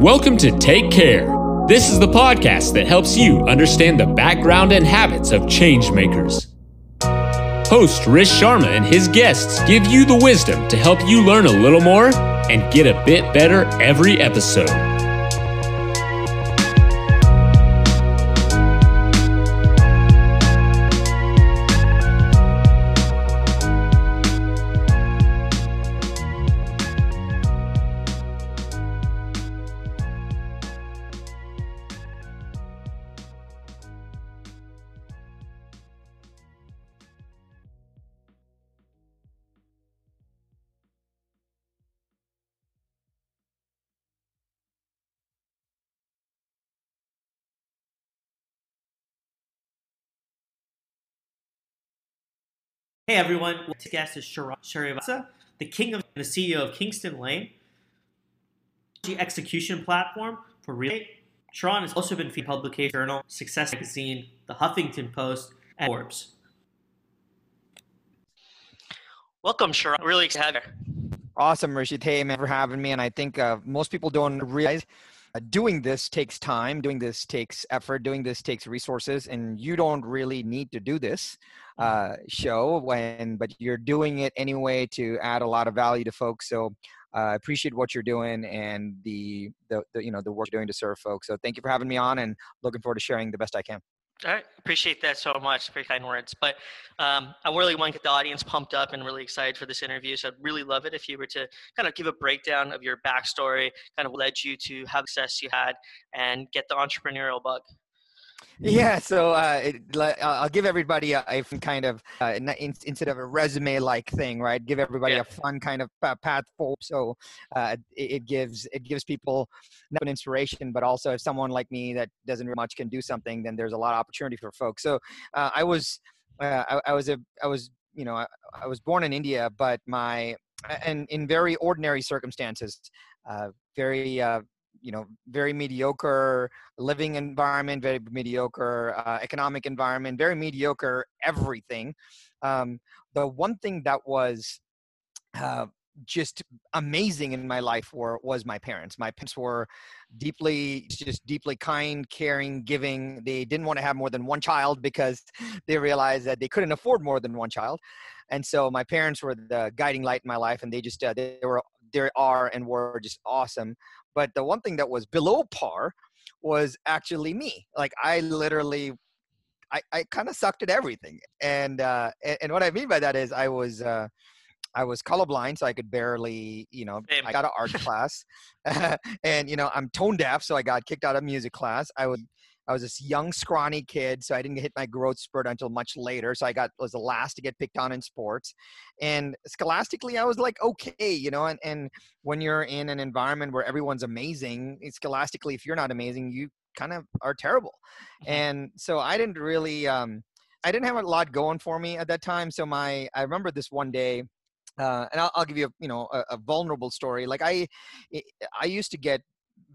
Welcome to Take Care. This is the podcast that helps you understand the background and habits of changemakers. Host Rish Sharma and his guests give you the wisdom to help you learn a little more and get a bit better every episode. Hey everyone, today's guest is Srivatsaa, the king of the CEO of Kingston Lane, the execution platform for real estate. Sharran has also been featured in publication journal, Success Magazine, The Huffington Post, and Forbes. Welcome, Sharran. Really excited to have you. Awesome, Rashid. Hey, man, for having me. And I think uh, most people don't realize doing this takes time, doing this takes effort, doing this takes resources, and you don't really need to do this uh, show when, but you're doing it anyway to add a lot of value to folks. So I uh, appreciate what you're doing and the, the, the, you know, the work you're doing to serve folks. So thank you for having me on and looking forward to sharing the best I can. All right, appreciate that so much. Very kind words. But um, I really want to get the audience pumped up and really excited for this interview. So I'd really love it if you were to kind of give a breakdown of your backstory, kind of led you to have success you had, and get the entrepreneurial bug. Yeah, so uh, it, I'll give everybody a, a kind of uh, instead of a resume-like thing, right? Give everybody yeah. a fun kind of path forward. So uh, it, it, gives it gives people an inspiration, but also if someone like me that doesn't really much can do something, then there's a lot of opportunity for folks. So uh, I was uh, I, I, was a I was you know I, I, was born in India, but my and in very ordinary circumstances, uh, very you know very mediocre living environment very mediocre uh, economic environment very mediocre everything um, the one thing that was uh, just amazing in my life were was my parents. My parents were deeply just deeply kind caring giving. They didn't want to have more than one child because they realized that they couldn't afford more than one child. And so my parents were the guiding light in my life and they just uh, they were they are and were just awesome but the one thing that was below par was actually me. Like I literally, I, I kind of sucked at everything. And, uh, and, and what I mean by that is I was, uh, I was colorblind, so I could barely, you know, I got an art class, and you know, I'm tone deaf, so I got kicked out of music class. I would I was this young, scrawny kid, so I didn't hit my growth spurt until much later. So I got was the last to get picked on in sports, and scholastically, I was like okay, you know. And and when you're in an environment where everyone's amazing, scholastically, if you're not amazing, you kind of are terrible. Mm-hmm. And so I didn't really, um, I didn't have a lot going for me at that time. So my, I remember this one day. Uh, and I'll, I'll, give you, a, you know, a, a vulnerable story. Like I, I used to get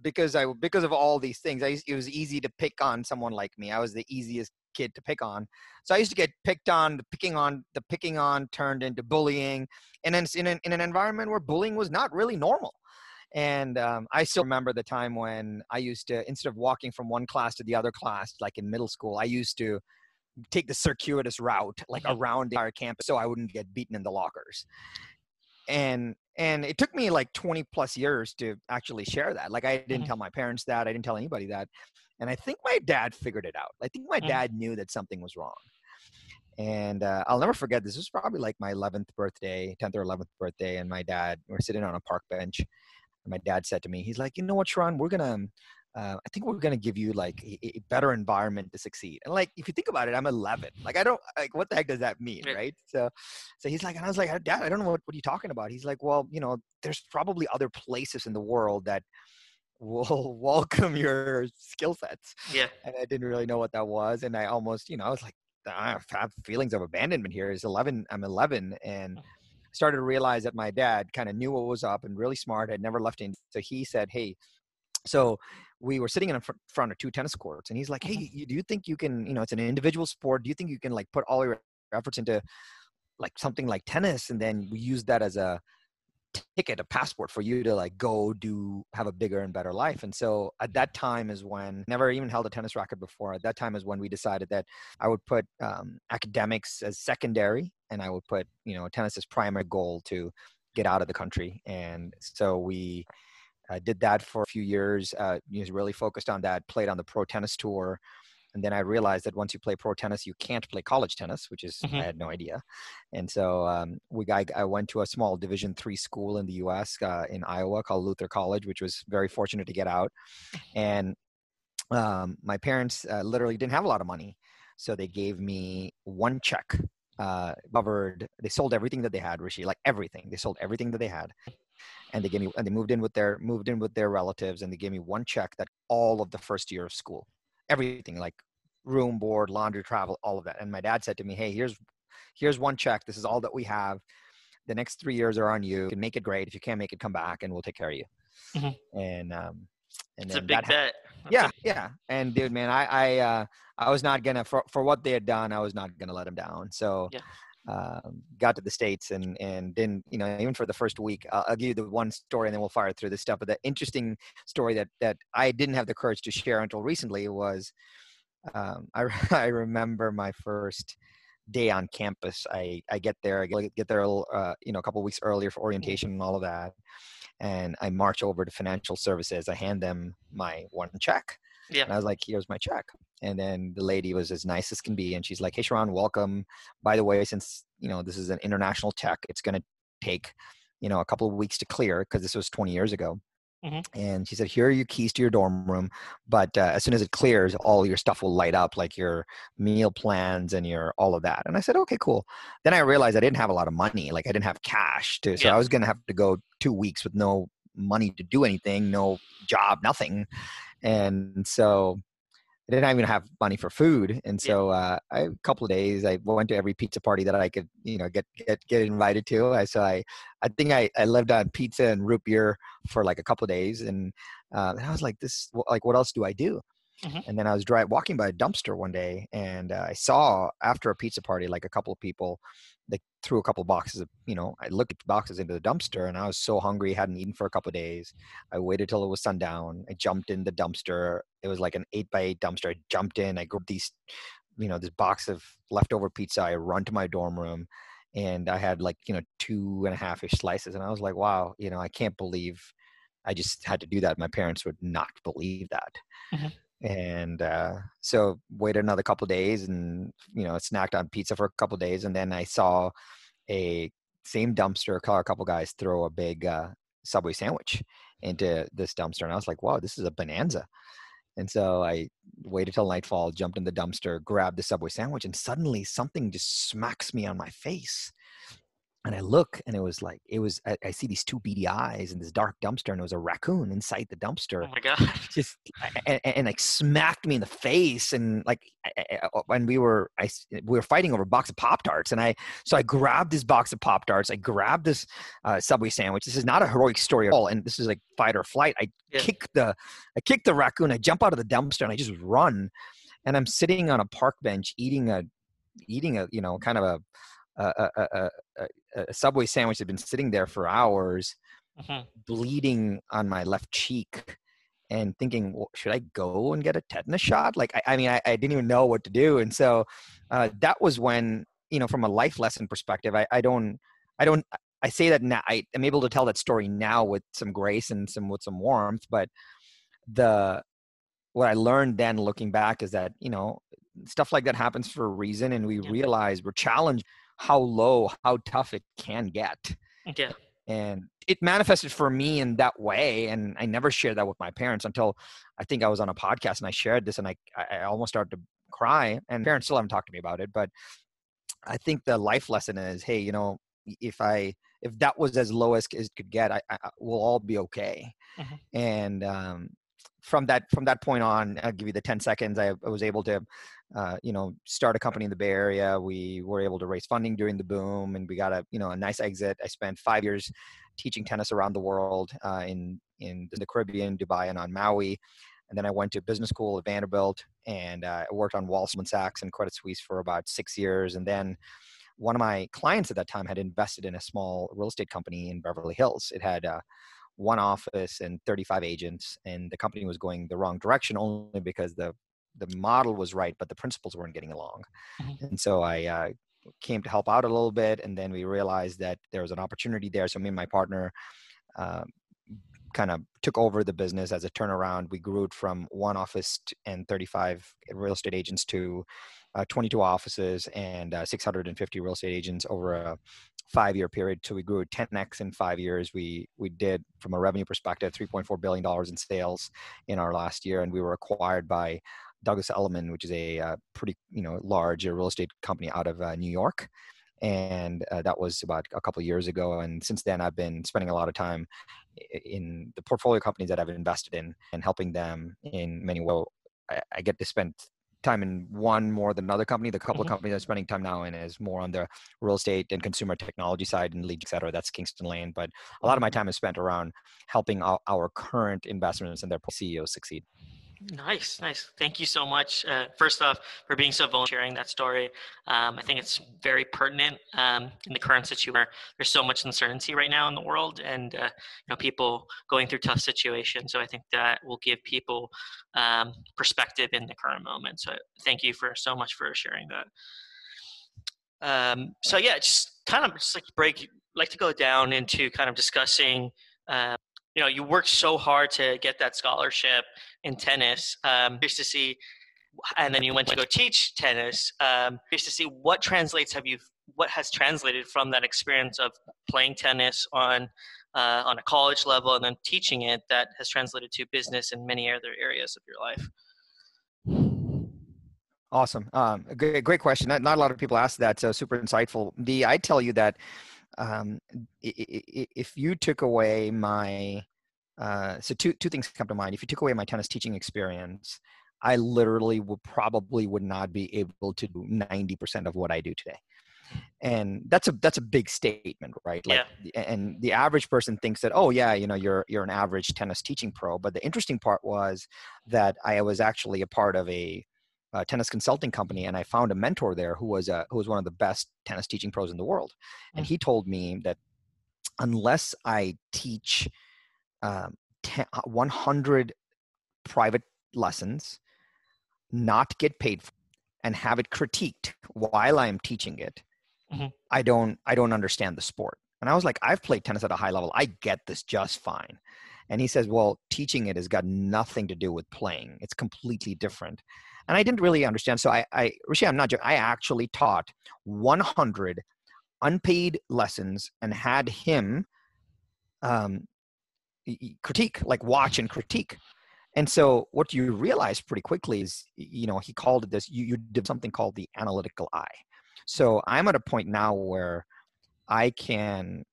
because I because of all these things, I, it was easy to pick on someone like me. I was the easiest kid to pick on. So I used to get picked on. The picking on the picking on turned into bullying, and then in an, in an environment where bullying was not really normal. And um, I still remember the time when I used to instead of walking from one class to the other class, like in middle school, I used to take the circuitous route like around our campus so I wouldn't get beaten in the lockers. And and it took me like 20 plus years to actually share that like i didn't mm-hmm. tell my parents that i didn't tell anybody that and i think my dad figured it out i think my mm-hmm. dad knew that something was wrong and uh, i'll never forget this It was probably like my 11th birthday 10th or 11th birthday and my dad we we're sitting on a park bench and my dad said to me he's like you know what Sharran we're gonna uh, I think we're going to give you like a, a, better environment to succeed. And like, if you think about it, I'm 11. Like, I don't like what the heck does that mean, right? So, so he's like, and I was like, Dad, I don't know what, what are you talking about. He's like, well, you know, there's probably other places in the world that will welcome your skill sets. Yeah. And I didn't really know what that was, and I almost, you know, I was like, I have feelings of abandonment here. It's 11. I'm 11, and oh. started to realize that my dad kind of knew what was up and really smart. Had never left India, so he said, "Hey." So we were sitting in front of two tennis courts and he's like hey mm-hmm. do you think you can you know it's an individual sport do you think you can like put all your efforts into like something like tennis and then we use that as a ticket, a passport for you to like go do have a bigger and better life. And so at that time is when never even held a tennis racket before. At that time is when we decided that I would put um, academics as secondary, and I would put you know tennis as primary goal to get out of the country. And so we uh, did that for a few years. Uh, really focused on that. Played on the pro tennis tour and then I realized that once you play pro tennis, you can't play college tennis, which is mm-hmm. I had no idea. And so um, we I, I went to a small Division three school in the U.S. Uh, in Iowa called Luther College, which was very fortunate to get out. And um, my parents uh, literally didn't have a lot of money, so they gave me one check. Uh, covered. They sold everything that they had, Rishi, like everything. They sold everything that they had, and they gave me. And they moved in with their moved in with their relatives, and they gave me one check that all of the first year of school everything like room board laundry travel all of that. And my dad said to me hey here's here's one check. This is all that we have. The next three years are on you. you can make it great. If you can't make it come back and we'll take care of you. Mm-hmm. and um and it's a big bet yeah yeah. And dude man i i uh i was not gonna for for what they had done i was not gonna let them down. So yeah um, got to the states and and didn't you know even for the first week I'll, I'll, give you the one story and then we'll fire through this stuff. But the interesting story that that i didn't have the courage to share until recently was um, I, I remember my first day on campus. I i get there i get, get there uh, you know a couple weeks earlier for orientation and all of that. And i march over to financial services. I hand them my one check yeah. And I was like, here's my check. And then the lady was as nice as can be. And she's like, hey, Sharran, welcome. By the way, since, you know, this is an international check, it's going to take, you know, a couple of weeks to clear because this was 20 years ago. Mm-hmm. And she said, "Here are your keys to your dorm room, but uh, as soon as it clears, all your stuff will light up, like your meal plans and your all of that." And I said, "Okay, cool." Then I realized I didn't have a lot of money, like I didn't have cash to, so yeah. I was going to have to go two weeks with no money to do anything, no job, nothing and so I didn't even have money for food, and so uh, I, a couple of days I went to every pizza party that I could, you know, get get get invited to. I so I I think I, I lived on pizza and root beer for like a couple of days, and, uh, and I was like, this like what else do I do? Mm-hmm. And then I was driving walking by a dumpster one day, and uh, I saw after a pizza party like a couple of people they threw a couple boxes of you know i looked at boxes into the dumpster and i was so hungry hadn't eaten for a couple days. I waited till it was sundown. I jumped in the dumpster. It was like an eight by eight dumpster. I jumped in. I grabbed these you know this box of leftover pizza. I run to my dorm room and i had like you know two and a half ish slices and i was like wow you know i can't believe i just had to do that. My parents would not believe that. Mm-hmm and uh, so waited another couple days and you know snacked on pizza for a couple days and then i saw a same dumpster a couple guys throw a big uh, subway sandwich into this dumpster and i was like wow this is a bonanza. And so i waited till nightfall jumped in the dumpster grabbed the subway sandwich and suddenly something just smacks me on my face and I look and it was like it was I, I, see these two beady eyes in this dark dumpster and it was a raccoon inside the dumpster. Oh my god! Just and, and, and like smacked me in the face and like when we were I we were fighting over a box of pop tarts and I so I grabbed this box of pop tarts. I grabbed this uh, subway sandwich. This is not a heroic story at all, and this is like fight or flight. I yeah. kick the I kick the raccoon. I jump out of the dumpster and I just run, and I'm sitting on a park bench eating a eating a you know kind of a a, a, a, a subway sandwich had been sitting there for hours, mm-hmm. bleeding on my left cheek, and thinking, well, should I go and get a tetanus shot? Like, I, I mean, I, I, didn't even know what to do, and so uh, that was when, you know, from a life lesson perspective, I, I don't, I don't, I say that now. I am able to tell that story now with some grace and some with some warmth, but the what I learned then, looking back, is that you know stuff like that happens for a reason, and we yeah. realize we're challenged how low, how tough it can get. Yeah. And it manifested for me in that way. And I never shared that with my parents until I think I was on a podcast and I shared this and I, I almost started to cry. And parents still haven't talked to me about it. But I think the life lesson is hey, you know, if I, if that was as low as it could get, I, I we'll all be okay. Mm-hmm. And um, from that from that point on, I'll give you the ten seconds. I, I was able to, uh, you know, start a company in the Bay Area. We were able to raise funding during the boom, and we got a you know a nice exit. I spent five years teaching tennis around the world uh, in in the Caribbean, Dubai, and on Maui. And then I went to business school at Vanderbilt, and uh, I worked on Wall Street Sachs and Credit Suisse for about six years, and then one of my clients at that time had invested in a small real estate company in Beverly Hills. It had uh, one office and 35 agents, and the company was going the wrong direction only because the the model was right, but the principals weren't getting along. Mm-hmm. And so I uh, came to help out a little bit, and then we realized that there was an opportunity there. So me and my partner. Uh, kind of took over the business as a turnaround. We grew it from one office and 35 real estate agents to uh, 22 offices and uh, 650 real estate agents over a five year period. So we grew 10x in five years. We we did from a revenue perspective 3.4 billion dollars in sales in our last year, and we were acquired by Douglas Elliman, which is a uh, pretty you know large real estate company out of uh, New York. And uh, that was about a couple years ago. And since then, I've been spending a lot of time in the portfolio companies that I've invested in and helping them in many ways. I get to spend time in one more than another company. The couple mm-hmm. of companies I'm spending time now in is more on the real estate and consumer technology side and lead, et cetera. That's Kingston Lane. But a lot of my mm-hmm. time is spent around helping our, our current investments and their CEOs succeed. Nice, nice. Thank you so much. Uh, first off, for being so vulnerable, sharing that story. Um, I think it's very pertinent um, in the current situation there's so much uncertainty right now in the world, and uh, you know people going through tough situations. So I think that will give people um, perspective in the current moment. So thank you for so much for sharing that. Um, so yeah, just kind of just like break, like to go down into kind of discussing. Uh, you know, you worked so hard to get that scholarship in tennis. Um, just to see, and then you went to go teach tennis. Um, just to see what translates. Have you? What has translated from that experience of playing tennis on uh, on a college level and then teaching it that has translated to business and many other areas of your life? Awesome. Um, great, great question. Not, not, a lot of people ask that. So super insightful. The I tell you that um, if you took away my uh, so two two things come to mind. If you took away my tennis teaching experience, I literally would probably would not be able to do ninety percent of what I do today. And that's a that's a big statement, right? Like, yeah. and the average person thinks that, oh yeah, you know, you're you're an average tennis teaching pro. But the interesting part was that I was actually a part of a uh, tennis consulting company, and I found a mentor there who was a, who was one of the best tennis teaching pros in the world, and he told me that unless I teach um, 10, uh, 100 private lessons, not get paid for, and have it critiqued while I'm teaching it, mm-hmm. I don't I don't understand the sport. And I was like, I've played tennis at a high level. I get this just fine. And he says, well, teaching it has got nothing to do with playing. It's completely different and I didn't really understand. So I, I Rishi, I'm not joking. I actually taught 100 unpaid lessons and had him um, critique, like watch and critique. And so what you realize pretty quickly is, you know, he called it this, you, you did something called the analytical eye. So I'm at a point now where I can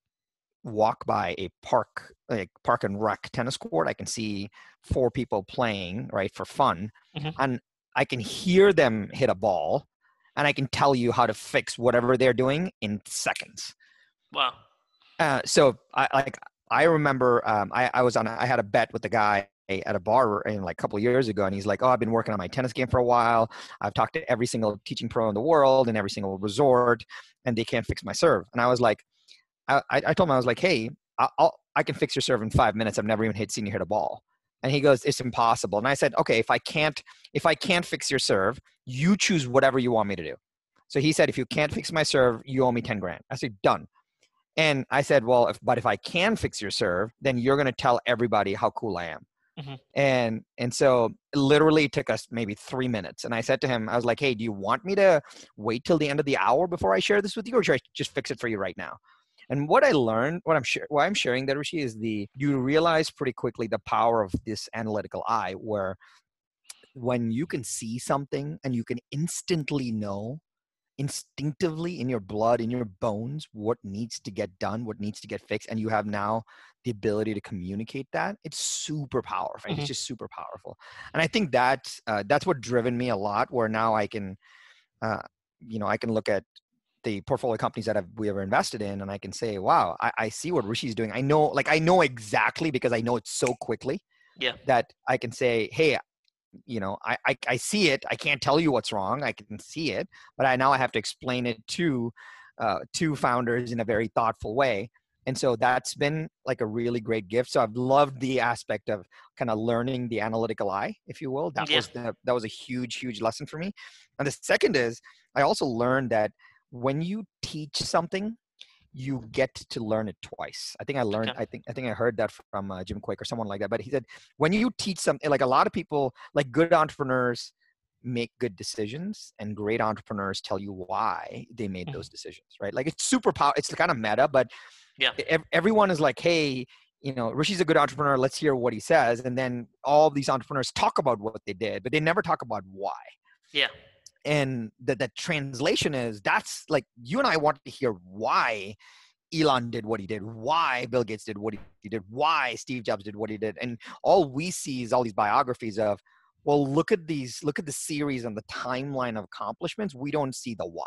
walk by a park, like park and rec tennis court. I can see four people playing, right, for fun. Mm-hmm. And I can hear them hit a ball and I can tell you how to fix whatever they're doing in seconds. Wow. Uh, so I like I remember um, I, I was on I had a bet with the guy at a bar in like a couple years ago and he's like oh i've been working on my tennis game for a while. I've talked to every single teaching pro in the world and every single resort and they can't fix my serve. And i was like i, I told him i was like hey I'll, i can fix your serve in five minutes. I've never even hit seen you hit a ball. And he goes it's impossible. And i said okay if i can't if i can't fix your serve you choose whatever you want me to do. So he said if you can't fix my serve you owe me 10 grand. I said done and i said well if, but if i can fix your serve then you're going to tell everybody how cool i am mm-hmm. and and so it literally took us maybe three minutes and i said to him i was like hey do you want me to wait till the end of the hour before i share this with you or should i just fix it for you right now and what I learned, what I'm sure, why I'm sharing that, Rishi, is the you realize pretty quickly the power of this analytical eye, where when you can see something and you can instantly know instinctively in your blood in your bones what needs to get done what needs to get fixed and you have now the ability to communicate that it's super powerful mm-hmm. it's just super powerful. And i think that uh, that's what driven me a lot where now i can uh, you know i can look at the portfolio companies that have, we ever invested in and i can say wow I, I see what rishi's doing. I know like i know exactly because i know it so quickly yeah. that i can say hey you know I, I, I see it i can't tell you what's wrong i can see it but i now i have to explain it to uh, two founders in a very thoughtful way and so that's been like a really great gift so i've loved the aspect of kind of learning the analytical eye if you will that Yeah. was the, that was a huge huge lesson for me and the second is i also learned that when you teach something you get to learn it twice i think i learned Okay. i think i think i heard that from uh, Jim Kwik or someone like that but he said when you teach something like a lot of people like good entrepreneurs make good decisions and great entrepreneurs tell you why they made Mhm. those decisions right like it's super power it's kind of meta but Yeah. ev- everyone is like hey you know rishi's a good entrepreneur let's hear what he says and then all these entrepreneurs talk about what they did but they never talk about why Yeah. And the, the translation is that's like you and i want to hear why elon did what he did why bill gates did what he did why steve jobs did what he did and all we see is all these biographies of well look at these look at the series and the timeline of accomplishments we don't see the why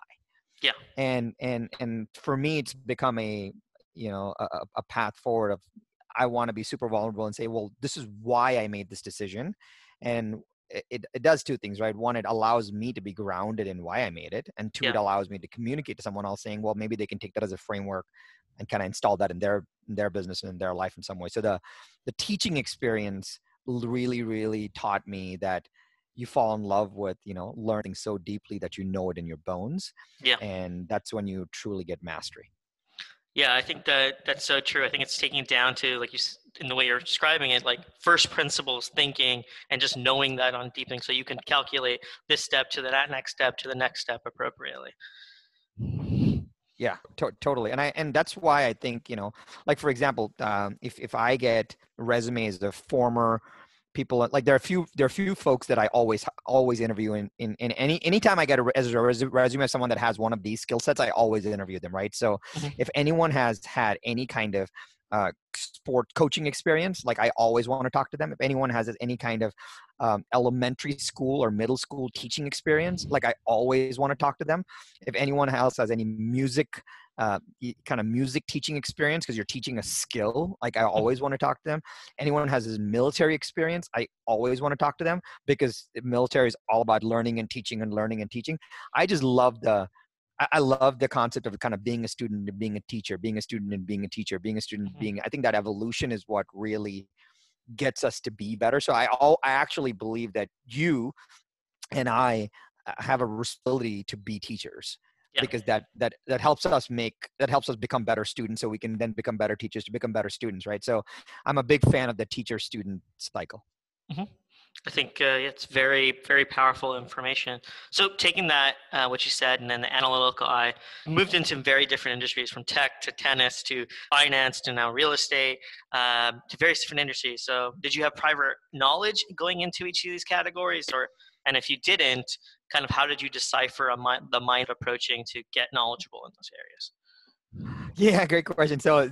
Yeah. and and and for me it's become a you know a, a- a path forward of i want to be super vulnerable and say well this is why i made this decision and it, it, does two things right? One it allows me to be grounded in why i made it and two it allows me to communicate to someone else saying well maybe they can take that as a framework and kind of install that in their in their business and in their life in some way. So the the teaching experience really really taught me that you fall in love with you know learning so deeply that you know it in your bones Yeah. and that's when you truly get mastery Yeah, I think that that's so true. I think it's taking it down to like you in the way you're describing it, like first principles thinking and just knowing that on deep things, so you can calculate this step to that next step to the next step appropriately. Yeah, to- totally. And I and that's why I think you know, like for example, um, if if I get resumes of former people, like there are a few there are a few folks that I always always interview in in, in any anytime I get a, as a resume of someone that has one of these skill sets, I always interview them, right? So Mhm. if anyone has had any kind of uh, sport coaching experience, like I always want to talk to them. If anyone has any kind of um, elementary school or middle school teaching experience, like I always want to talk to them. If anyone else has any music uh, kind of music teaching experience because you're teaching a skill like i always want to talk to them. Anyone has this military experience i always want to talk to them because the military is all about learning and teaching and learning and teaching. I just love the I- I love the concept of kind of being a student and being a teacher, being a student and being a teacher, being a student, Mhm. being. I think that evolution is what really gets us to be better. So I, all, I actually believe that you and I uh, have a responsibility to be teachers Yeah. because that that that helps us make that helps us become better students so we can then become better teachers to become better students right so i'm a big fan of the teacher student cycle I think uh, it's very, very powerful information. So, taking that, uh, what you said, and then the analytical eye, moved into very different industries from tech to tennis to finance to now real estate um, to various different industries. So, did you have private knowledge going into each of these categories, or and if you didn't, kind of how did you decipher mi- the mind approaching to get knowledgeable in those areas? yeah great question so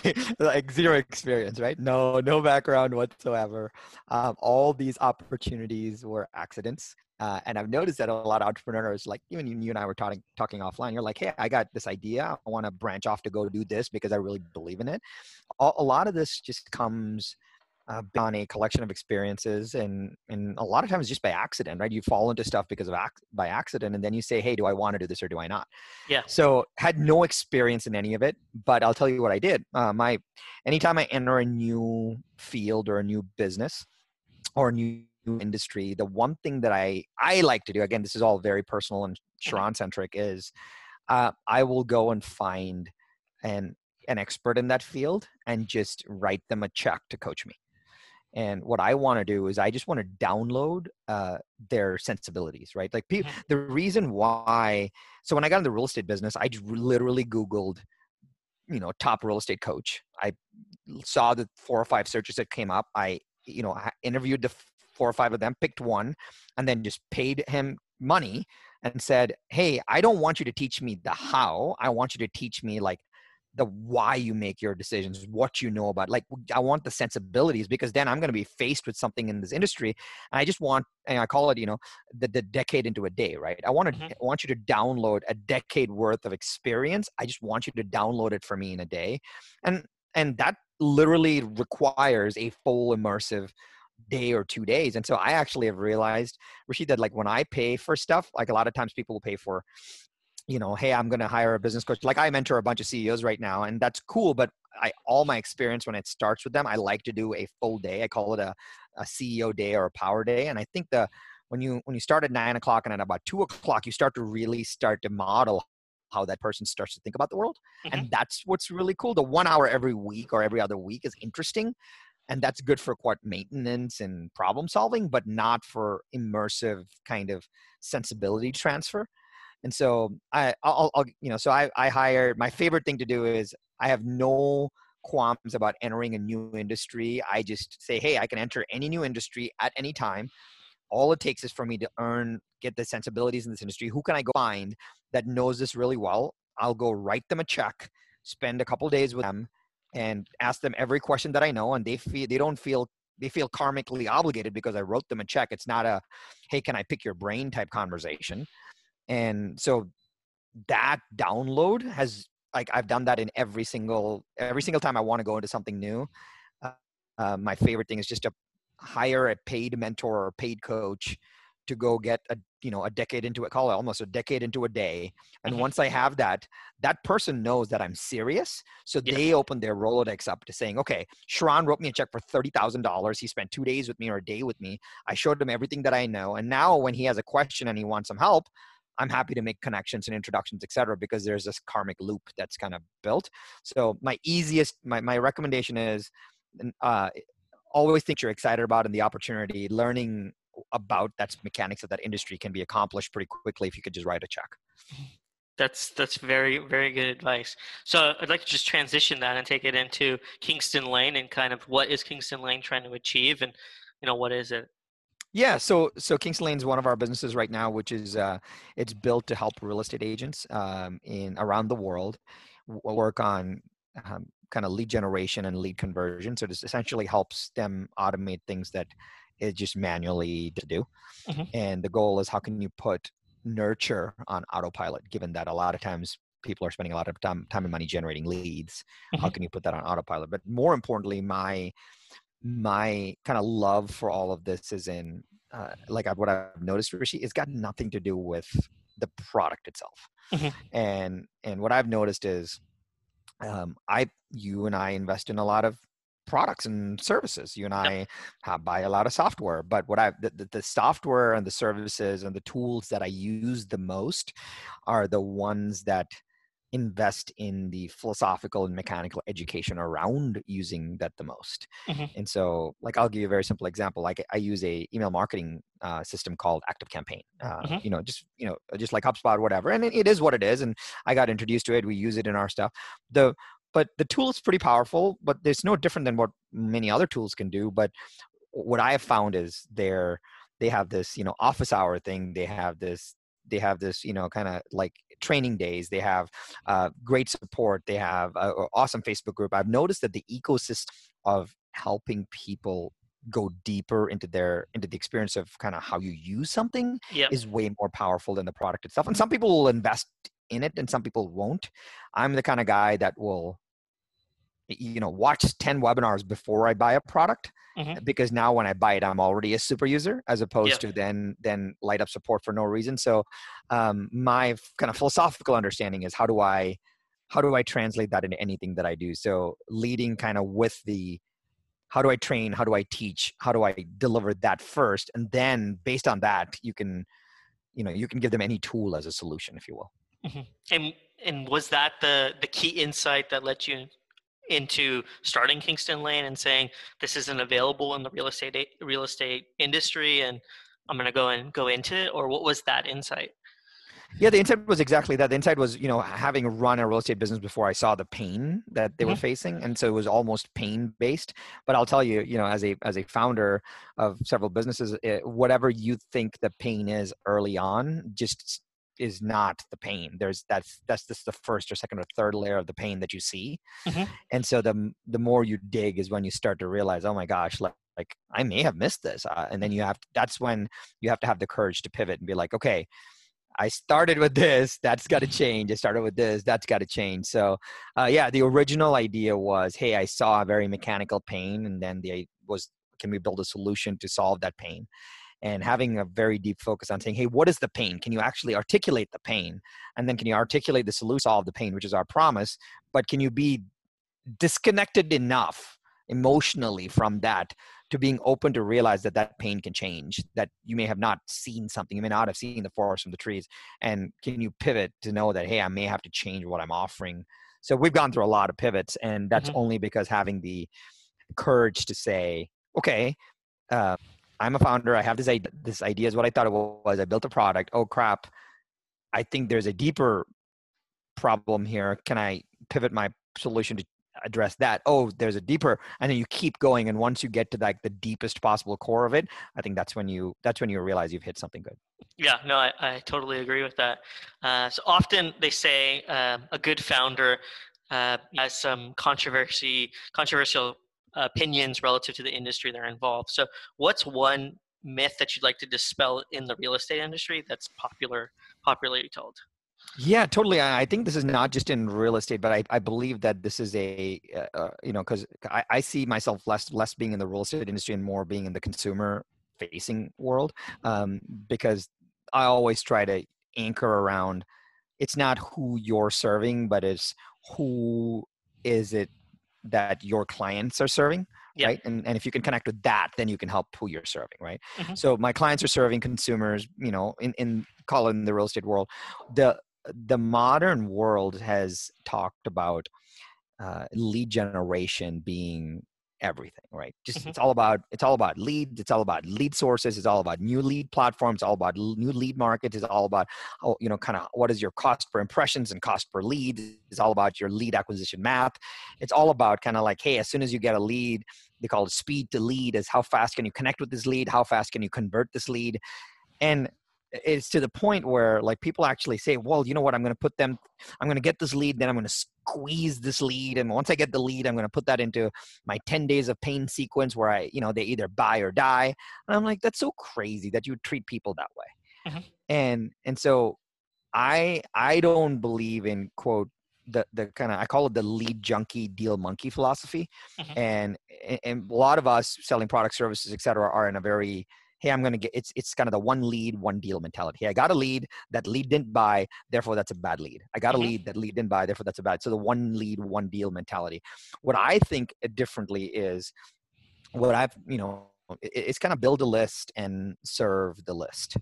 like zero experience right no no background whatsoever um, all these opportunities were accidents uh, and I've noticed that a lot of entrepreneurs, like even you you and I were talking talking offline, you're like, "Hey, I got this idea. I want to branch off to go do this because I really believe in it." A, a lot of this just comes uh, on a collection of experiences, and and a lot of times just by accident, right? You fall into stuff because of ac- by accident, and then you say, "Hey, do I want to do this or do I not?" Yeah. So had no experience in any of it, but I'll tell you what I did. Uh, my anytime I enter a new field or a new business or a new industry, the one thing that I I like to do, again, this is all very personal and Sharran centric, is uh, I will go and find an an expert in that field and just write them a check to coach me. And what I want to do is I just want to download uh, their sensibilities, right? Like pe- the reason why. So when I got in the real estate business, I just literally Googled, you know, top real estate coach. I saw the four or five searches that came up. I, you know, I interviewed the four or five of them, picked one, and then just paid him money and said, "Hey, I don't want you to teach me the how. I want you to teach me like the why you make your decisions, what you know about. Like I want the sensibilities because then I'm going to be faced with something in this industry, and I just want, and I call it, you know, the, the decade into a day, right? I want to Mhm. I want you to download a decade worth of experience. I just want you to download it for me in a day, and and that literally requires a full immersive day or two days. And so I actually have realized, Rashid, that like when I pay for stuff, like a lot of times people will pay for you know, hey, I'm going to hire a business coach. Like I mentor a bunch of CEOs right now, and that's cool. But I all my experience when it starts with them, I like to do a full day. I call it a, a CEO day or a power day. And I think the when you when you start at nine o'clock and at about two o'clock, you start to really start to model how that person starts to think about the world. Mm-hmm. And that's what's really cool. The one hour every week or every other week is interesting. And that's good for what maintenance and problem solving, but not for immersive kind of sensibility transfer. And so I, I'll, I'll you know, so I, I hire. My favorite thing to do is I have no qualms about entering a new industry. I just say, hey, I can enter any new industry at any time. All it takes is for me to earn, get the sensibilities in this industry. Who can I go find that knows this really well? I'll go write them a check, spend a couple days with them, and ask them every question that I know, and they feel they don't feel they feel karmically obligated because I wrote them a check. It's not a, hey, can I pick your brain type conversation. And so that download has like I've done that in every single every single time I want to go into something new. Uh, uh, my favorite thing is just to hire a paid mentor or paid coach to go get a you know a decade into a call it almost a decade into a day and mm-hmm. once i have that that person knows that i'm serious so yeah. they open their rolodex up to saying okay Sharran wrote me a check for $30000 he spent two days with me or a day with me i showed him everything that i know and now when he has a question and he wants some help I'm happy to make connections and introductions, etc. because there's this karmic loop that's kind of built. So my easiest, my, my recommendation is uh, always think you're excited about and the opportunity. Learning about that mechanics of that industry can be accomplished pretty quickly if you could just write a check. That's that's very very good advice. So I'd like to just transition that and take it into Kingston Lane and kind of what is Kingston Lane trying to achieve and you know what is it yeah, so so Kingston Lane is one of our businesses right now, which is uh, it's built to help real estate agents um, in around the world work on um, kind of lead generation and lead conversion. So this essentially helps them automate things that is just manually to do. Mm-hmm. And the goal is how can you put nurture on autopilot, given that a lot of times people are spending a lot of time time and money generating leads. Mm-hmm. How can you put that on autopilot? But more importantly, my my kind of love for all of this is in uh, like what I've noticed, Rishi, it's got nothing to do with the product itself. Mm-hmm. And and what I've noticed is, um, I you and I invest in a lot of products and services. You and I yep. buy a lot of software, but what I the, the, the software and the services and the tools that I use the most are the ones that invest in the philosophical and mechanical education around using that the most mm-hmm. and so like i'll give you a very simple example like i use a email marketing uh, system called ActiveCampaign uh, mm-hmm. you know just you know just like hubspot whatever and it, it is what it is and i got introduced to it we use it in our stuff the but the tool is pretty powerful but it's no different than what many other tools can do but what i have found is they're they have this you know office hour thing they have this they have this you know kind of like training days they have uh, great support they have an awesome facebook group i've noticed that the ecosystem of helping people go deeper into their into the experience of kind of how you use something yep. is way more powerful than the product itself and some people will invest in it and some people won't i'm the kind of guy that will you know watch 10 webinars before i buy a product mm-hmm. because now when i buy it i'm already a super user as opposed to then then light up support for no reason. So um, my kind of philosophical understanding is how do i how do i translate that into anything that i do? So leading kind of with the how do i train? How do i teach? How do i deliver that first? And then based on that you can you know you can give them any tool as a solution if you will. Mm-hmm. and and was that the the key insight that led you into starting Kingston Lane and saying this isn't available in the real estate real estate industry and I'm going to go and go into it or what was that insight? Yeah, the insight was exactly that. The insight was, you know, having run a real estate business before I saw the pain that they mm-hmm. were facing, and so it was almost pain based. But I'll tell you, you know, as a as a founder of several businesses, it, whatever you think the pain is early on, just is not the pain there's that's that's just the first or second or third layer of the pain that you see mm-hmm. and so the the more you dig is when you start to realize oh my gosh like, like i may have missed this uh, and then you have to, that's when you have to have the courage to pivot and be like okay I started with this. That's got to change. I started with this. That's got to change. So, uh, yeah, the original idea was, hey, I saw a very mechanical pain, and then the was, can we build a solution to solve that pain? And having a very deep focus on saying hey what is the pain? Can you actually articulate the pain? And then can you articulate the solution solve the pain which is our promise but can you be disconnected enough emotionally from that to being open to realize that that pain can change that you may have not seen something you may not have seen the forest from the trees and can you pivot to know that hey i may have to change what i'm offering? So we've gone through a lot of pivots and that's mm-hmm. only because having the courage to say okay uh, i'm a founder. I have this idea this idea is what i thought it was. I built a product. Oh crap. I think there's a deeper problem here. Can i pivot my solution to address that? Oh there's a deeper and then you keep going and once you get to like the deepest possible core of it i think that's when you that's when you realize you've hit something good. Yeah. No i, I totally agree with that. Uh, so often they say uh, a good founder uh, has some controversy controversial opinions relative to the industry they're involved so what's one myth that you'd like to dispel in the real estate industry that's popular popularly told yeah, totally. I think this is not just in real estate, but I, I believe that this is a, uh, uh you know, because I, I see myself less less being in the real estate industry and more being in the consumer facing world, um, because I always try to anchor around. It's not who you're serving, but it's who is it that your clients are serving yeah. right and, and if you can connect with that then you can help who you're serving right mm-hmm. so my clients are serving consumers you know in, in call it in the real estate world the the modern world has talked about uh, lead generation being everything right? Just mm-hmm. it's all about it's all about leads it's all about lead sources it's all about new lead platforms it's all about new lead markets it's all about oh, you know kind of what is your cost per impressions and cost per lead? It's all about your lead acquisition math. It's all about kind of like hey as soon as you get a lead they call it speed to lead is how fast can you connect with this lead? How fast can you convert this lead? And it's to the point where like people actually say well you know what i'm going to put them i'm going to get this lead then i'm going to squeeze this lead and once i get the lead i'm going to put that into my 10 days of pain sequence where i you know they either buy or die and i'm like that's so crazy that you treat people that way mm-hmm. and and so i i don't believe in quote the the kind of I call it the lead junkie deal monkey philosophy, mm-hmm. and and a lot of us selling product services, et cetera, are in a very hey i'm going to get it's it's kind of the one lead one deal mentality. Hey i got a lead that lead didn't buy therefore that's a bad lead. I got a mm-hmm. lead that lead didn't buy therefore that's a bad so the one lead one deal mentality. What i think differently is what i've you know it's kind of build a list and serve the list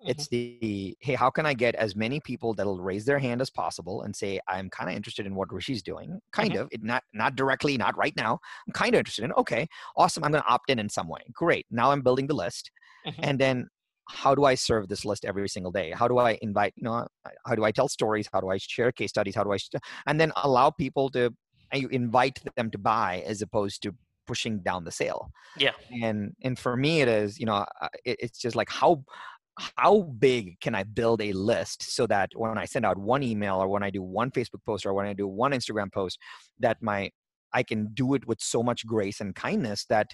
Mm-hmm. It's the hey, how can I get as many people that'll raise their hand as possible and say I'm kind of interested in what Rishi's doing, kind mm-hmm. of, it, not not directly, not right now. I'm kind of interested in. Okay, awesome. I'm going to opt in in some way. Great. Now I'm building the list, mm-hmm. and then how do I serve this list every single day? How do I invite? You know, how do I tell stories? How do I share case studies? How do I, and then allow people to you invite them to buy as opposed to pushing down the sale. Yeah. And and for me it is, you know, it, it's just like how how big can I build a list so that when I send out one email or when I do one Facebook post or when I do one Instagram post, that my I can do it with so much grace and kindness that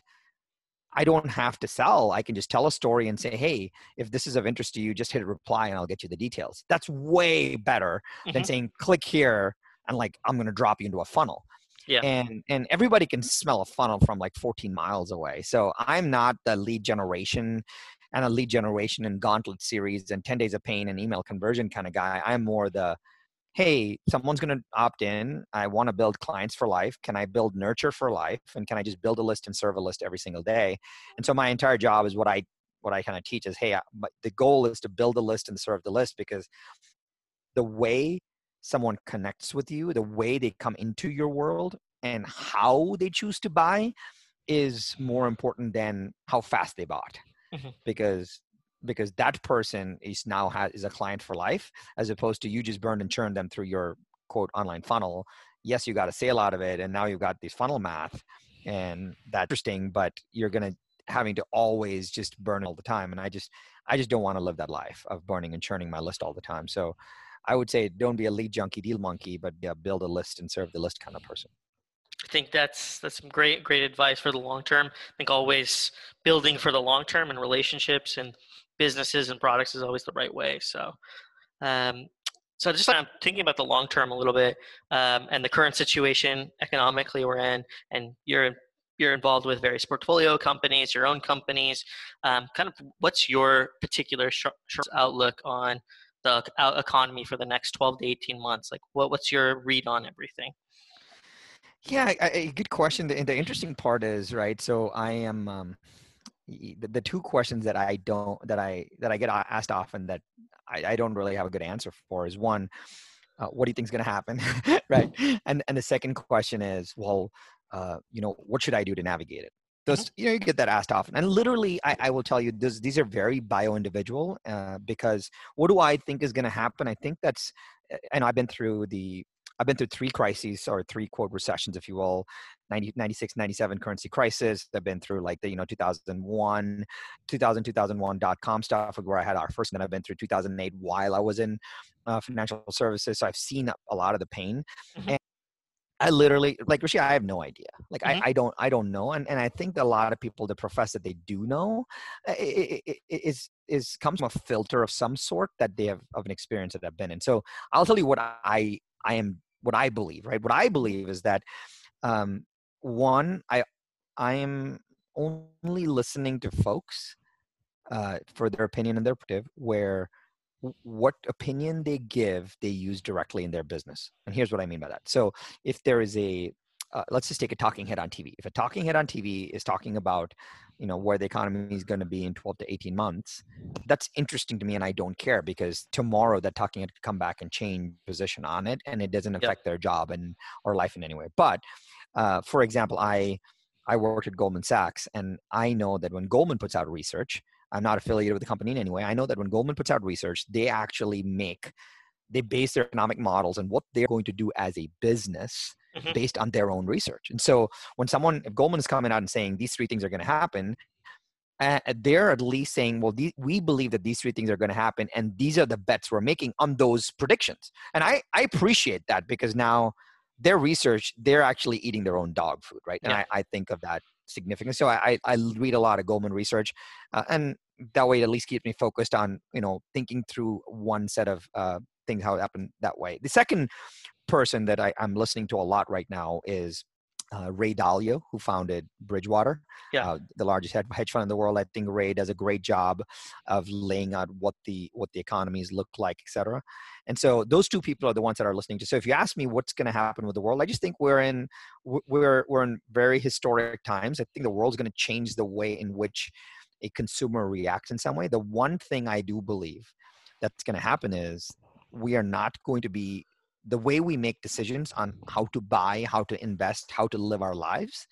I don't have to sell. I can just tell a story and say, hey, if this is of interest to you, just hit reply and I'll get you the details. That's way better mm-hmm. than saying click here and like I'm gonna drop you into a funnel. Yeah. And and everybody can smell a funnel from like 14 miles away. So I'm not the lead generation and a lead generation and gauntlet series and 10 days of pain and email conversion kind of guy. I'm more the hey, someone's going to opt in. I want to build clients for life. Can I build nurture for life? And can I just build a list and serve a list every single day? And so my entire job is what I what I kind of teach is hey, but the goal is to build a list and serve the list because the way someone connects with you, the way they come into your world, and how they choose to buy is more important than how fast they bought mm-hmm. because because that person is now has is a client for life as opposed to you just burned and churned them through your quote online funnel. Yes you got a sale out of it and now you've got this funnel math and that's interesting but you're gonna having to always just burn all the time and i just i just don't want to live that life of burning and churning my list all the time. So i would say don't be a lead junkie deal monkey but yeah, build a list and serve the list kind of person I think that's that's some great great advice for the long term. I think always building for the long term and relationships and businesses and products is always the right way. So, um, so just I'm thinking about the long term a little bit um, and the current situation economically we're in, and you're you're involved with various portfolio companies, your own companies. Um, kind of, what's your particular short, short outlook on the economy for the next 12 to 18 months? Like, what, what's your read on everything? Yeah, a good question. The, the interesting part is right. So I am um, the, the two questions that I don't that I that I get asked often that I, I don't really have a good answer for is one, uh, what do you think is going to happen, right? And and the second question is, well, uh, you know, what should I do to navigate it? Those, mm-hmm. you know, you get that asked often, and literally, I, I will tell you, this, these are very bio individual uh, because what do I think is going to happen? I think that's, and I've been through the I've been through three crises or three quote recessions, if you will, 90, 96, 97 currency crisis. I've been through like the, you know, 2001, 2000, 2001 dot com stuff where I had our first, and then I've been through 2008 while I was in uh, financial services. So I've seen a lot of the pain. Mm-hmm. And I literally like Rishi, I have no idea. Like mm-hmm. I, I don't I don't know. And and I think a lot of people that profess that they do know it, it, it is is comes from a filter of some sort that they have of an experience that I've been in. So I'll tell you what I I am what I believe, right? What I believe is that um, one, I I am only listening to folks uh, for their opinion and their perspective, where what opinion they give they use directly in their business. And here's what I mean by that. So if there is a uh, let's just take a talking head on TV. If a talking head on TV is talking about you know where the economy is going to be in 12 to 18 months that's interesting to me and i don't care because tomorrow that talking head could come back and change position on it and it doesn't affect yep. their job and or life in any way but uh, for example i i worked at goldman sachs and i know that when goldman puts out research i'm not affiliated with the company in any way i know that when goldman puts out research they actually make they base their economic models and what they're going to do as a business mm-hmm. based on their own research. And so when someone, if Goldman is coming out and saying these three things are going to happen, uh, they're at least saying, well, these, we believe that these three things are going to happen, and these are the bets we're making on those predictions. And I, I appreciate that because now their research, they're actually eating their own dog food, right? And yeah. I, I think of that significant. So I, I read a lot of Goldman research, uh, and that way it at least keeps me focused on you know thinking through one set of uh, things how it happened that way. The second person that I, am listening to a lot right now is uh, Ray Dalio, who founded Bridgewater, yeah. Uh, the largest hedge fund in the world. I think Ray does a great job of laying out what the what the economies look like, et cetera. And so those two people are the ones that are listening to. So if you ask me what's going to happen with the world, I just think we're in we're we're in very historic times. I think the world's going to change the way in which a consumer reacts in some way. The one thing I do believe that's going to happen is we are not going to be the way we make decisions on how to buy, how to invest, how to live our lives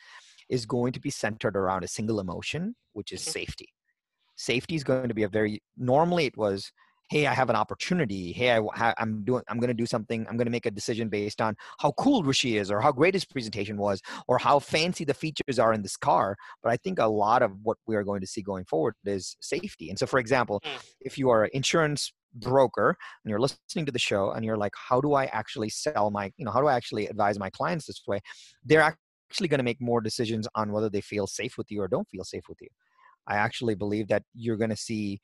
is going to be centered around a single emotion, which is mm-hmm. safety. Safety is going to be a very normally it was hey i have an opportunity hey I, am doing i'm going to do something i'm going to make a decision based on how cool rishi is or how great his presentation was or how fancy the features are in this car but i think a lot of what we are going to see going forward is safety and so for example mm. if you are an insurance broker and you're listening to the show and you're like how do i actually sell my you know how do i actually advise my clients this way? They're actually going to make more decisions on whether they feel safe with you or don't feel safe with you. I actually believe that you're going to see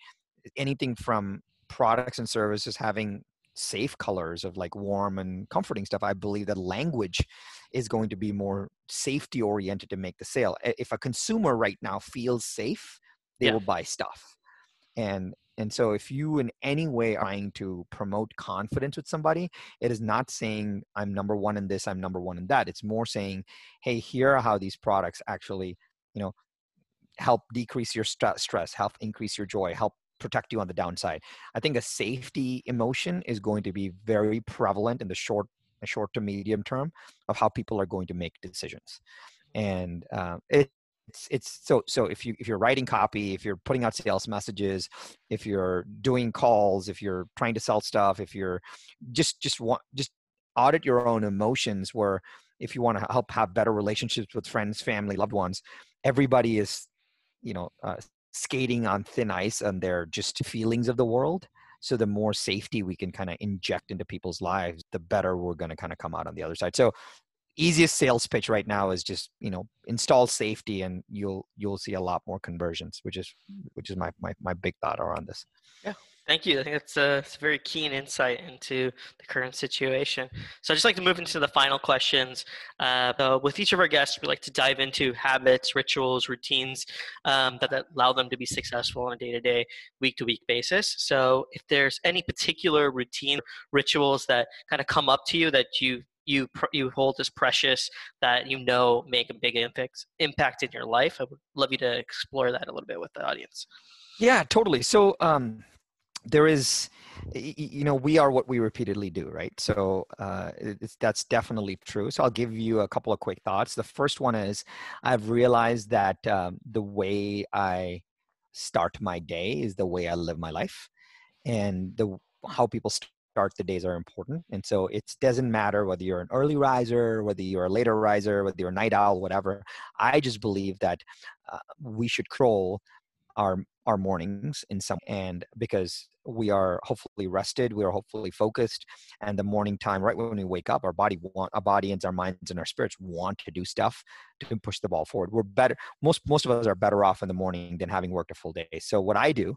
anything from products and services having safe colors of like warm and comforting stuff. I believe that language is going to be more safety oriented to make the sale. If a consumer right now feels safe they yeah. will buy stuff. And and so if you in any way are trying to promote confidence with somebody, it is not saying I'm number one in this, I'm number one in that. It's more saying, hey, here are how these products actually, you know, help decrease your st- stress, help increase your joy, help protect you on the downside. I think a safety emotion is going to be very prevalent in the short short to medium term of how people are going to make decisions and uh, it, it's it's so so if you if you're writing copy if you're putting out sales messages if you're doing calls if you're trying to sell stuff if you're just just want just audit your own emotions where if you want to help have better relationships with friends family loved ones everybody is you know uh, skating on thin ice and they're just feelings of the world. So the more safety we can kind of inject into people's lives the better we're going to kind of come out on the other side. So easiest sales pitch right now is just you know install safety and you'll you'll see a lot more conversions which is which is my my, my big thought around this yeah Thank you. I think that's a, that's a, very keen insight into the current situation. So I'd just like to move into the final questions. Uh, so with each of our guests, we like to dive into habits, rituals, routines um, that, that, allow them to be successful on a day-to-day, week-to-week basis. So if there's any particular routine, rituals that kind of come up to you that you you you hold as precious that you know make a big impact impact in your life, I would love you to explore that a little bit with the audience. Yeah, totally. So um, there is you know we are what we repeatedly do right so uh, that's definitely true so i'll give you a couple of quick thoughts the first one is i've realized that um, the way i start my day is the way i live my life and the how people start the days are important and so it doesn't matter whether you're an early riser whether you're a later riser whether you're a night owl whatever. I just believe that uh, we should crawl our our mornings in some and because we are hopefully rested we are hopefully focused and the morning time right when we wake up our body want our body and our minds and our spirits want to do stuff to push the ball forward. We're better most most of us are better off in the morning than having worked a full day. So what i do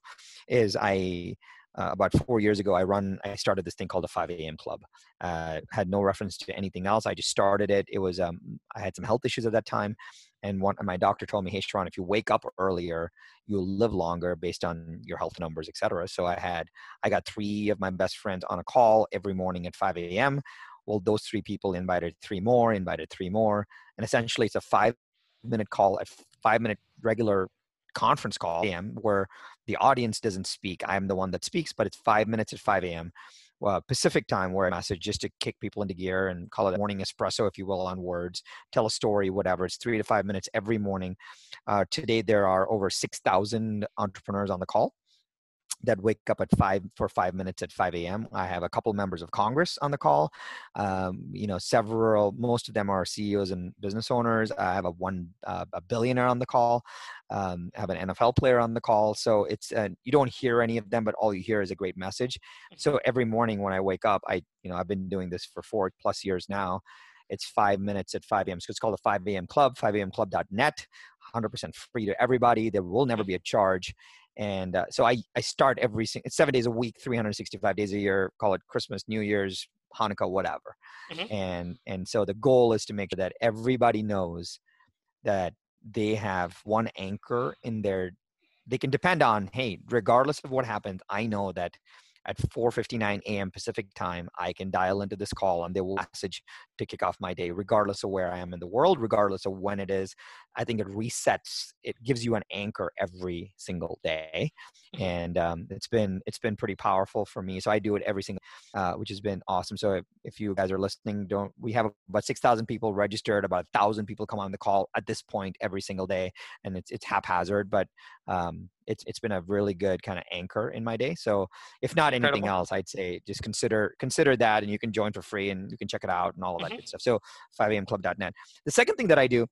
is i uh, about four years ago i run i started this thing called the 5 a.m club. Uh, had no reference to anything else. I just started it. It was um, i had some health issues at that time and one my doctor told me hey Sharran, if you wake up earlier you'll live longer based on your health numbers etc so i had i got three of my best friends on a call every morning at 5 a.m well those three people invited three more invited three more and essentially it's a five minute call a five minute regular conference call am where the audience doesn't speak i'm the one that speaks but it's five minutes at 5 a.m uh, Pacific time where I message just to kick people into gear and call it a morning espresso, if you will, on words, tell a story, whatever. It's three to five minutes every morning. Uh, today, there are over 6,000 entrepreneurs on the call that wake up at five for five minutes at 5 a.m. I have a couple members of Congress on the call. Um, you know, several, most of them are CEOs and business owners. I have a one uh, a billionaire on the call. Um, I have an NFL player on the call. So it's uh, you don't hear any of them, but all you hear is a great message. So every morning when I wake up, I you know I've been doing this for four plus years now. It's five minutes at 5 a.m. So it's called the 5 a.m. Club, 5amclub.net. 100% free to everybody. There will never be a charge and uh, so I, I start every it's seven days a week 365 days a year call it christmas new year's hanukkah whatever mm-hmm. and and so the goal is to make sure that everybody knows that they have one anchor in their they can depend on hey regardless of what happens i know that at 4:59 a.m. Pacific time, I can dial into this call and they will message to kick off my day, regardless of where I am in the world, regardless of when it is. I think it resets. It gives you an anchor every single day, mm-hmm. and um, it's been it's been pretty powerful for me. So I do it every single, uh, which has been awesome. So if, if you guys are listening, don't we have about six thousand people registered, about a thousand people come on the call at this point every single day, and it's it's haphazard, but um, it's it's been a really good kind of anchor in my day. So if not anything Incredible. else, I'd say just consider consider that, and you can join for free, and you can check it out and all of that mm-hmm. good stuff. So 5amclub.net. The second thing that I do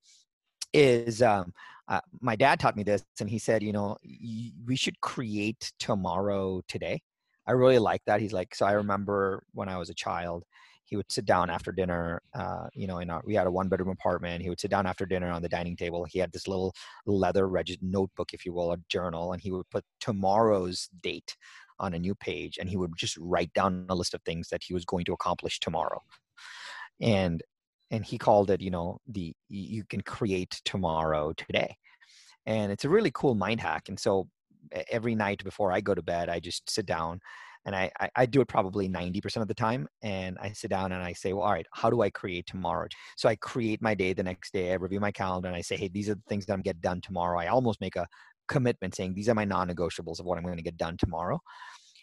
is um, uh, my dad taught me this, and he said, you know, we should create tomorrow today. I really like that. He's like, so I remember when I was a child, he would sit down after dinner uh, you know in our, we had a one bedroom apartment he would sit down after dinner on the dining table he had this little leather registered notebook if you will a journal and he would put tomorrow's date on a new page and he would just write down a list of things that he was going to accomplish tomorrow. And and he called it you know the you can create tomorrow today. And it's a really cool mind hack and so every night before i go to bed i just sit down and I, I, I do it probably 90% of the time and i sit down and i say well all right how do i create tomorrow? So i create my day the next day i review my calendar and i say hey these are the things that i'm going to get done tomorrow. I almost make a commitment saying these are my non-negotiables of what i'm going to get done tomorrow.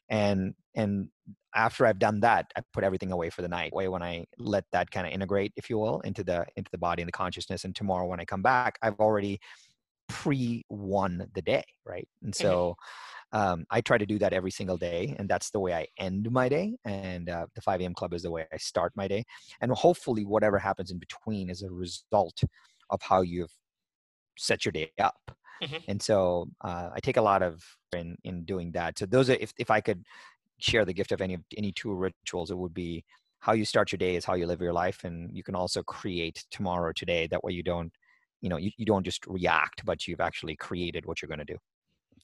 And and after i've done that i put everything away for the night way when i let that kind of integrate if you will into the into the body and the consciousness and tomorrow when i come back i've already pre won the day right? And mm-hmm. so um, i try to do that every single day and that's the way i end my day and uh, the 5 a.m club is the way i start my day and hopefully whatever happens in between is a result of how you've set your day up mm-hmm. and so uh, i take a lot of in in doing that so those are if, if i could share the gift of any any two rituals it would be how you start your day is how you live your life and you can also create tomorrow today that way you don't you know you, you don't just react but you've actually created what you're going to do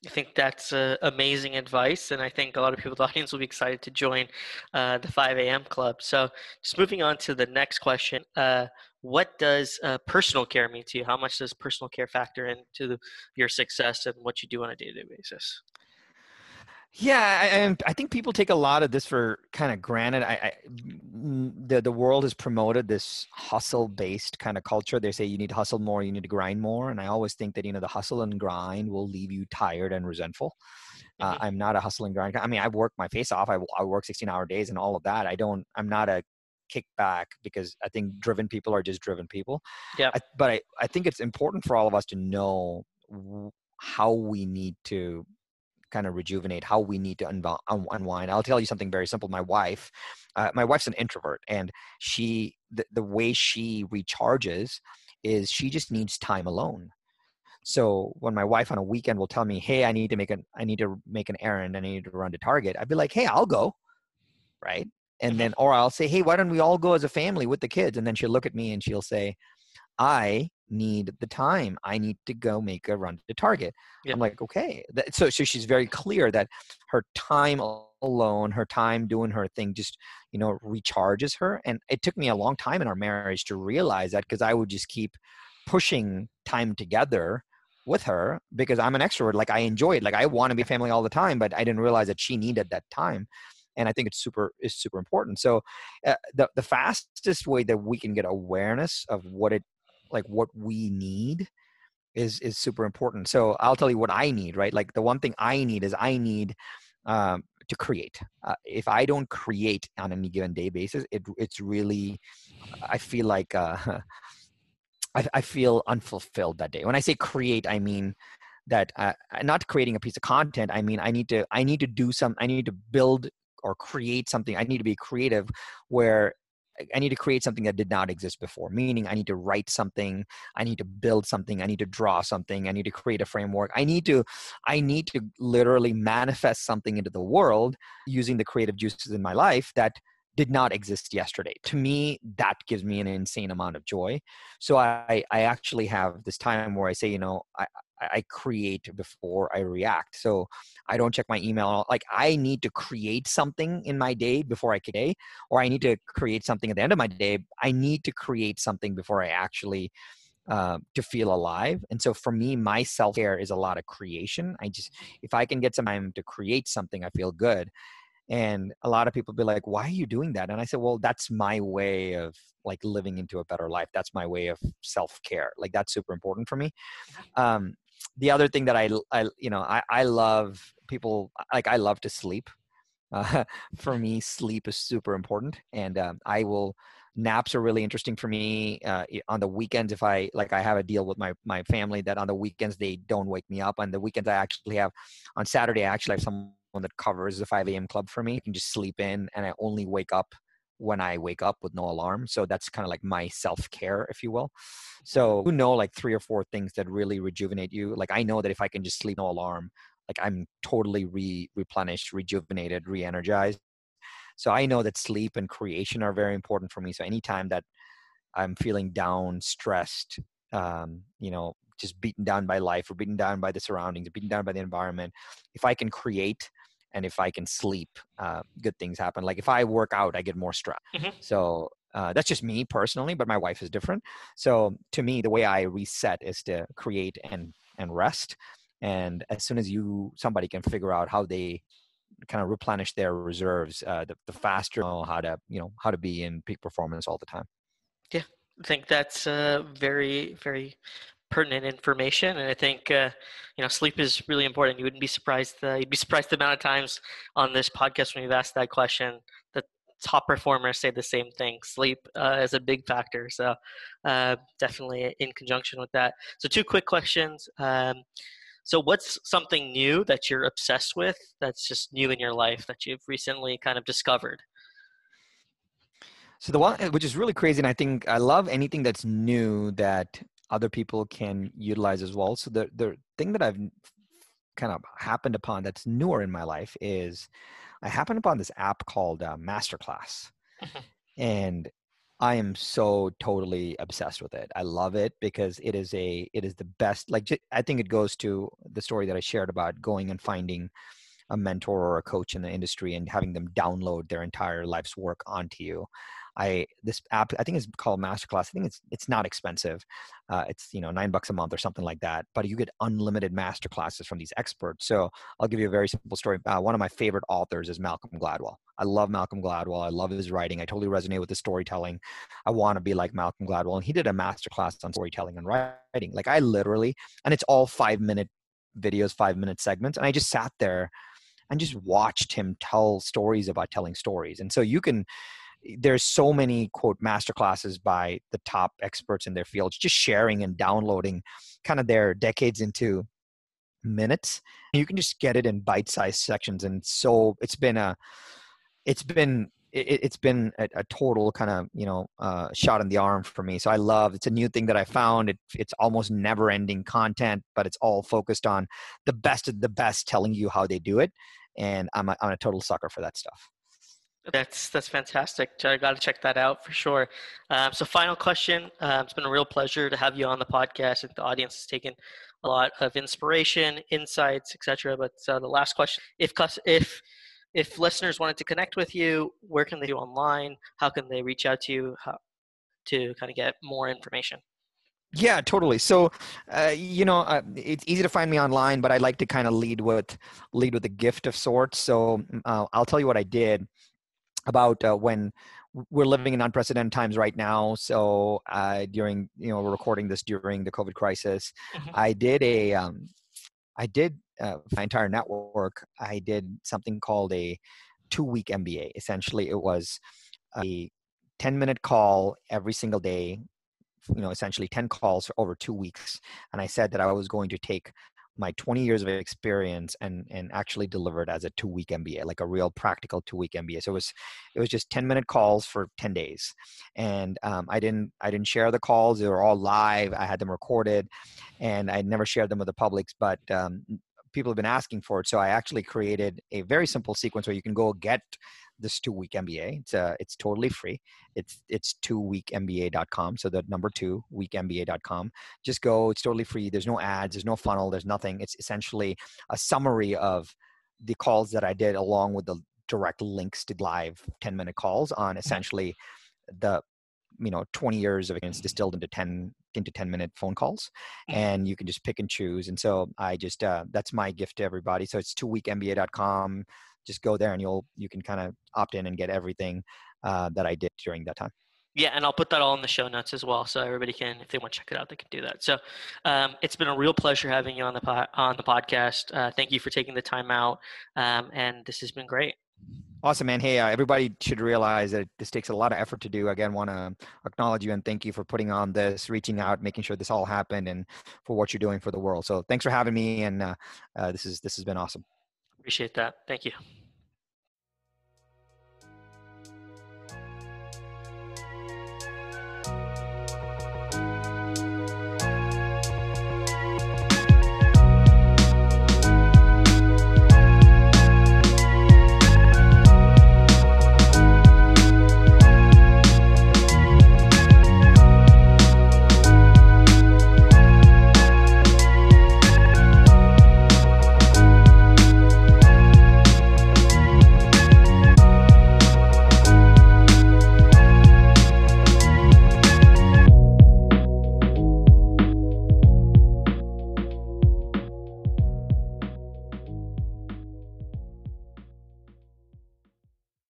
I think that's uh, amazing advice, and I think a lot of people in the audience will be excited to join uh, the 5 a.m. club. So, just moving on to the next question: uh, What does uh, personal care mean to you? How much does personal care factor into the, your success and what you do on a day-to-day basis? Yeah, and I think people take a lot of this for kind of granted. I, I the the world has promoted this hustle based kind of culture. They say you need to hustle more, you need to grind more, and I always think that you know the hustle and grind will leave you tired and resentful. Uh, mm-hmm. I'm not a hustle and grind. I mean, I work my face off. I, I work 16 hour days and all of that. I don't. I'm not a kickback because I think driven people are just driven people. Yeah. but I I think it's important for all of us to know how we need to kind of rejuvenate how we need to unwind. I'll tell you something very simple. My wife uh, my wife's an introvert and she the, the way she recharges is she just needs time alone. So when my wife on a weekend will tell me hey i need to make an i need to make an errand and i need to run to target i'd be like hey i'll go right? And then or i'll say hey why don't we all go as a family with the kids? And then she'll look at me and she'll say i need the time. I need to go make a run to Target. Yep. I'm like, okay. So, so she's very clear that her time alone, her time doing her thing, just you know, recharges her. And it took me a long time in our marriage to realize that because I would just keep pushing time together with her because I'm an extrovert. Like I enjoy it. Like I want to be family all the time, but I didn't realize that she needed that time and I think it's super is super important. So, uh, the the fastest way that we can get awareness of what it like what we need is is super important. So i'll tell you what i need right? Like the one thing i need is i need um, to create. Uh, if i don't create on any given day basis it it's really i feel like uh, I, I feel unfulfilled that day. When i say create i mean that uh, not creating a piece of content i mean i need to i need to do some i need to build or create something. I need to be creative where I need to create something that did not exist before, meaning I need to write something, I need to build something, I need to draw something, I need to create a framework. I need to I need to literally manifest something into the world using the creative juices in my life that did not exist yesterday. To me, that gives me an insane amount of joy. So I I actually have this time where I say, you know, I I create before I react. So I don't check my email. Like I need to create something in my day before I day, or I need to create something at the end of my day. I need to create something before I actually uh, to feel alive. And so for me, my self care is a lot of creation. I just if I can get some time to create something, I feel good. And a lot of people be like, "Why are you doing that?" And I said, "Well, that's my way of like living into a better life. That's my way of self care. Like that's super important for me." Um, the other thing that I, I you know, I, I love people like I love to sleep. Uh, for me, sleep is super important, and um, I will. Naps are really interesting for me uh, on the weekends. If I like, I have a deal with my my family that on the weekends they don't wake me up. On the weekends, I actually have on Saturday. I actually have someone that covers the 5 a.m. club for me. I can just sleep in, and I only wake up when I wake up with no alarm. So that's kind of like my self care, if you will. So you know, like three or four things that really rejuvenate you. Like I know that if I can just sleep no alarm, like I'm totally re replenished, rejuvenated, re energized. So I know that sleep and creation are very important for me. So anytime that I'm feeling down, stressed, um, you know, just beaten down by life or beaten down by the surroundings, beaten down by the environment, if I can create and if i can sleep uh, good things happen. Like if i work out i get more stress mm-hmm. so uh, that's just me personally but my wife is different. So to me the way i reset is to create and and rest and as soon as you somebody can figure out how they kind of replenish their reserves uh, the, the faster you know how to you know how to be in peak performance all the time. Yeah I think that's uh, very, very pertinent information. And I think uh, you know sleep is really important. You wouldn't be surprised. Uh, you'd be surprised the amount of times on this podcast when we've asked that question. The top performers say the same thing. Sleep uh, is a big factor. So uh, definitely in conjunction with that. So two quick questions. Um, so what's something new that you're obsessed with? That's just new in your life that you've recently kind of discovered. So the one which is really crazy, and I think I love anything that's new that other people can utilize as well. So the the thing that I've kind of happened upon that's newer in my life is I happened upon this app called uh, Masterclass, mm-hmm. and I am so totally obsessed with it. I love it because it is a it is the best. Like I think it goes to the story that I shared about going and finding a mentor or a coach in the industry and having them download their entire life's work onto you. I this app I think it's called Masterclass. I think it's it's not expensive. Uh, it's you know nine bucks a month or something like that. But you get unlimited masterclasses from these experts. So I'll give you a very simple story. Uh, one of my favorite authors is Malcolm Gladwell. I love Malcolm Gladwell. I love his writing. I totally resonate with his storytelling. I want to be like Malcolm Gladwell. And he did a masterclass on storytelling and writing. Like I literally, and it's all five minute videos, five minute segments. And I just sat there and just watched him tell stories about telling stories. And so you can there's so many quote master classes by the top experts in their fields just sharing and downloading kind of their decades into minutes. You can just get it in bite-sized sections and so it's been a it's been it, has been a, a, total kind of you know uh, shot in the arm for me. So i love it's a new thing that i found. It, it's almost never ending content but it's all focused on the best of the best telling you how they do it and i'm a, I'm a total sucker for that stuff that's that's fantastic. I got to check that out for sure. Um, so, final question. Um, it's been a real pleasure to have you on the podcast. and the audience has taken a lot of inspiration, insights, etc. But uh, the last question: if if if listeners wanted to connect with you, where can they do online? How can they reach out to you how, to kind of get more information? Yeah, totally. So, uh, you know, uh, it's easy to find me online, but I like to kind of lead with lead with a gift of sorts. So, uh, I'll tell you what I did about uh, when we're living in unprecedented times right now. So uh, during you know we're recording this during the COVID crisis, mm-hmm. I did a um, I did uh, my entire network. I did something called a two week MBA. Essentially, it was a 10 minute call every single day you know essentially 10 calls for over two weeks and i said that i was going to take my 20 years of experience and and actually delivered as a two week MBA, like a real practical two week MBA. So it was it was just 10 minute calls for 10 days, and um, I didn't I didn't share the calls. They were all live. I had them recorded, and I never shared them with the publics. But um, people have been asking for it, so I actually created a very simple sequence where you can go get this two week MBA. It's uh, it's totally free. It's it's two weekmba.com. So the number two weekmba.com. Just go. It's totally free. There's no ads. There's no funnel. There's nothing. It's essentially a summary of the calls that I did along with the direct links to live 10 minute calls on essentially the you know 20 years of experience distilled into 10 into 10 minute phone calls mm-hmm. and you can just pick and choose and so i just uh, that's my gift to everybody so it's two weekmba.com just go there and you'll you can kind of opt in and get everything uh, that I did during that time. Yeah, and I'll put that all in the show notes as well, so everybody can, if they want to check it out, they can do that. So, um, it's been a real pleasure having you on the po- on the podcast. Uh, thank you for taking the time out, um, and this has been great. Awesome, man. Hey, uh, everybody should realize that this takes a lot of effort to do. Again, want to acknowledge you and thank you for putting on this, reaching out, making sure this all happened, and for what you're doing for the world. So, thanks for having me, and uh, uh this is this has been awesome. Appreciate that. Thank you.